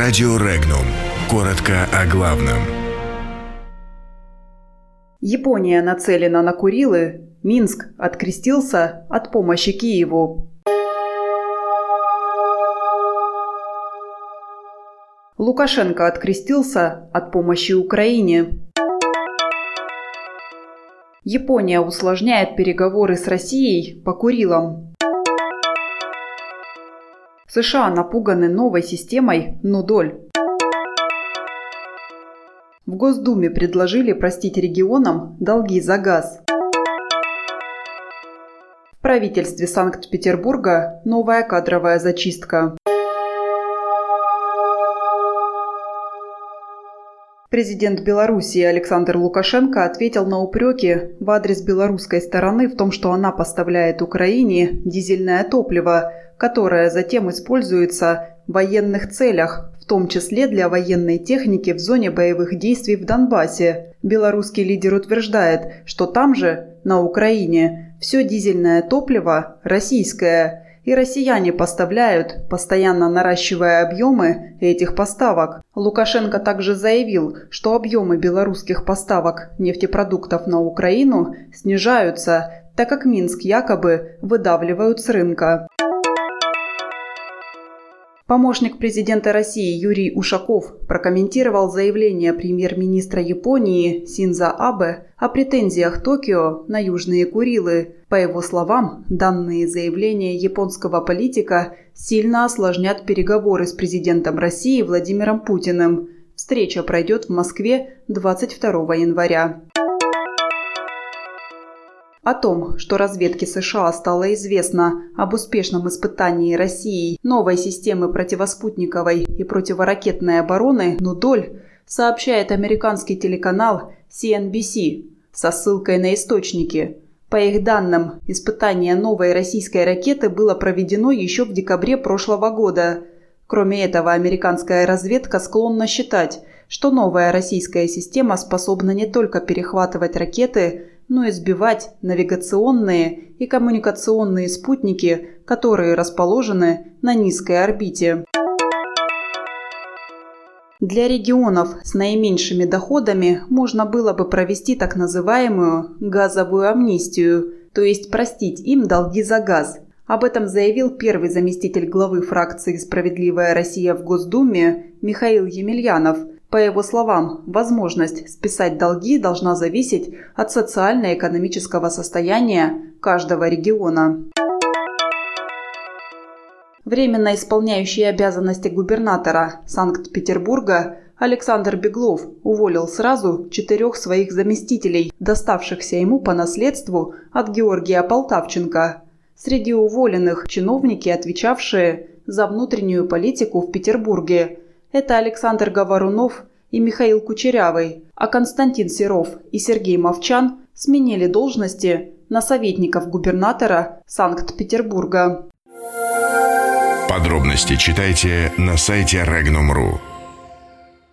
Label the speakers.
Speaker 1: Радио Регнум. Коротко о главном.
Speaker 2: Япония нацелена на Курилы. Минск открестился от помощи Киеву. Лукашенко открестился от помощи Украине. Япония усложняет переговоры с Россией по Курилам. США напуганы новой системой «Нудоль». В Госдуме предложили простить регионам долги за газ. В правительстве Санкт-Петербурга новая кадровая зачистка. Президент Белоруссии Александр Лукашенко ответил на упреки в адрес белорусской стороны в том, что она поставляет Украине дизельное топливо, которое затем используется в военных целях, в том числе для военной техники в зоне боевых действий в Донбассе. Белорусский лидер утверждает, что там же, на Украине, все дизельное топливо российское – и россияне поставляют, постоянно наращивая объемы этих поставок. Лукашенко также заявил, что объемы белорусских поставок нефтепродуктов на Украину снижаются, так как Минск якобы выдавливают с рынка. Помощник президента России Юрий Ушаков прокомментировал заявление премьер-министра Японии Синза Абе о претензиях Токио на Южные Курилы. По его словам, данные заявления японского политика сильно осложнят переговоры с президентом России Владимиром Путиным. Встреча пройдет в Москве 22 января. О том, что разведке США стало известно об успешном испытании Россией новой системы противоспутниковой и противоракетной обороны «Нудоль», сообщает американский телеканал CNBC со ссылкой на источники. По их данным, испытание новой российской ракеты было проведено еще в декабре прошлого года. Кроме этого, американская разведка склонна считать, что новая российская система способна не только перехватывать ракеты, но и сбивать навигационные и коммуникационные спутники, которые расположены на низкой орбите. Для регионов с наименьшими доходами можно было бы провести так называемую газовую амнистию, то есть простить им долги за газ. Об этом заявил первый заместитель главы фракции «Справедливая Россия» в Госдуме Михаил Емельянов – по его словам, возможность списать долги должна зависеть от социально-экономического состояния каждого региона. Временно исполняющий обязанности губернатора Санкт-Петербурга Александр Беглов уволил сразу четырех своих заместителей, доставшихся ему по наследству от Георгия Полтавченко. Среди уволенных чиновники, отвечавшие за внутреннюю политику в Петербурге – это Александр Говорунов и Михаил Кучерявый, а Константин Серов и Сергей Мовчан сменили должности на советников губернатора Санкт-Петербурга.
Speaker 1: Подробности читайте на сайте Regnum.ru.